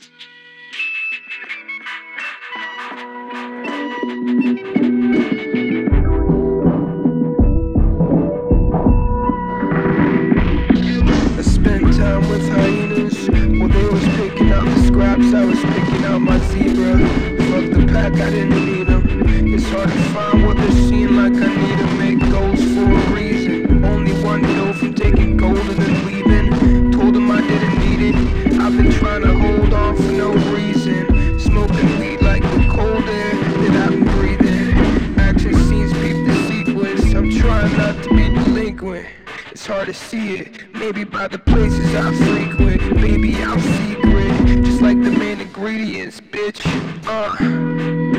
I spent time with hyenas while they was picking out the scraps. I was picking out my zebra. Fuck the pack, I didn't need them. It's hard to find what they're seeing like I need to make goals for a reason. Only one know from taking gold and then leaving. Told them I didn't need it. I've been trying to hold for no reason. Smoking weed like the cold air that I'm breathing. Action scenes peep the sequence. I'm trying not to be delinquent. It's hard to see it, maybe by the places I frequent. Maybe I'm secret, just like the main ingredients, bitch. Uh.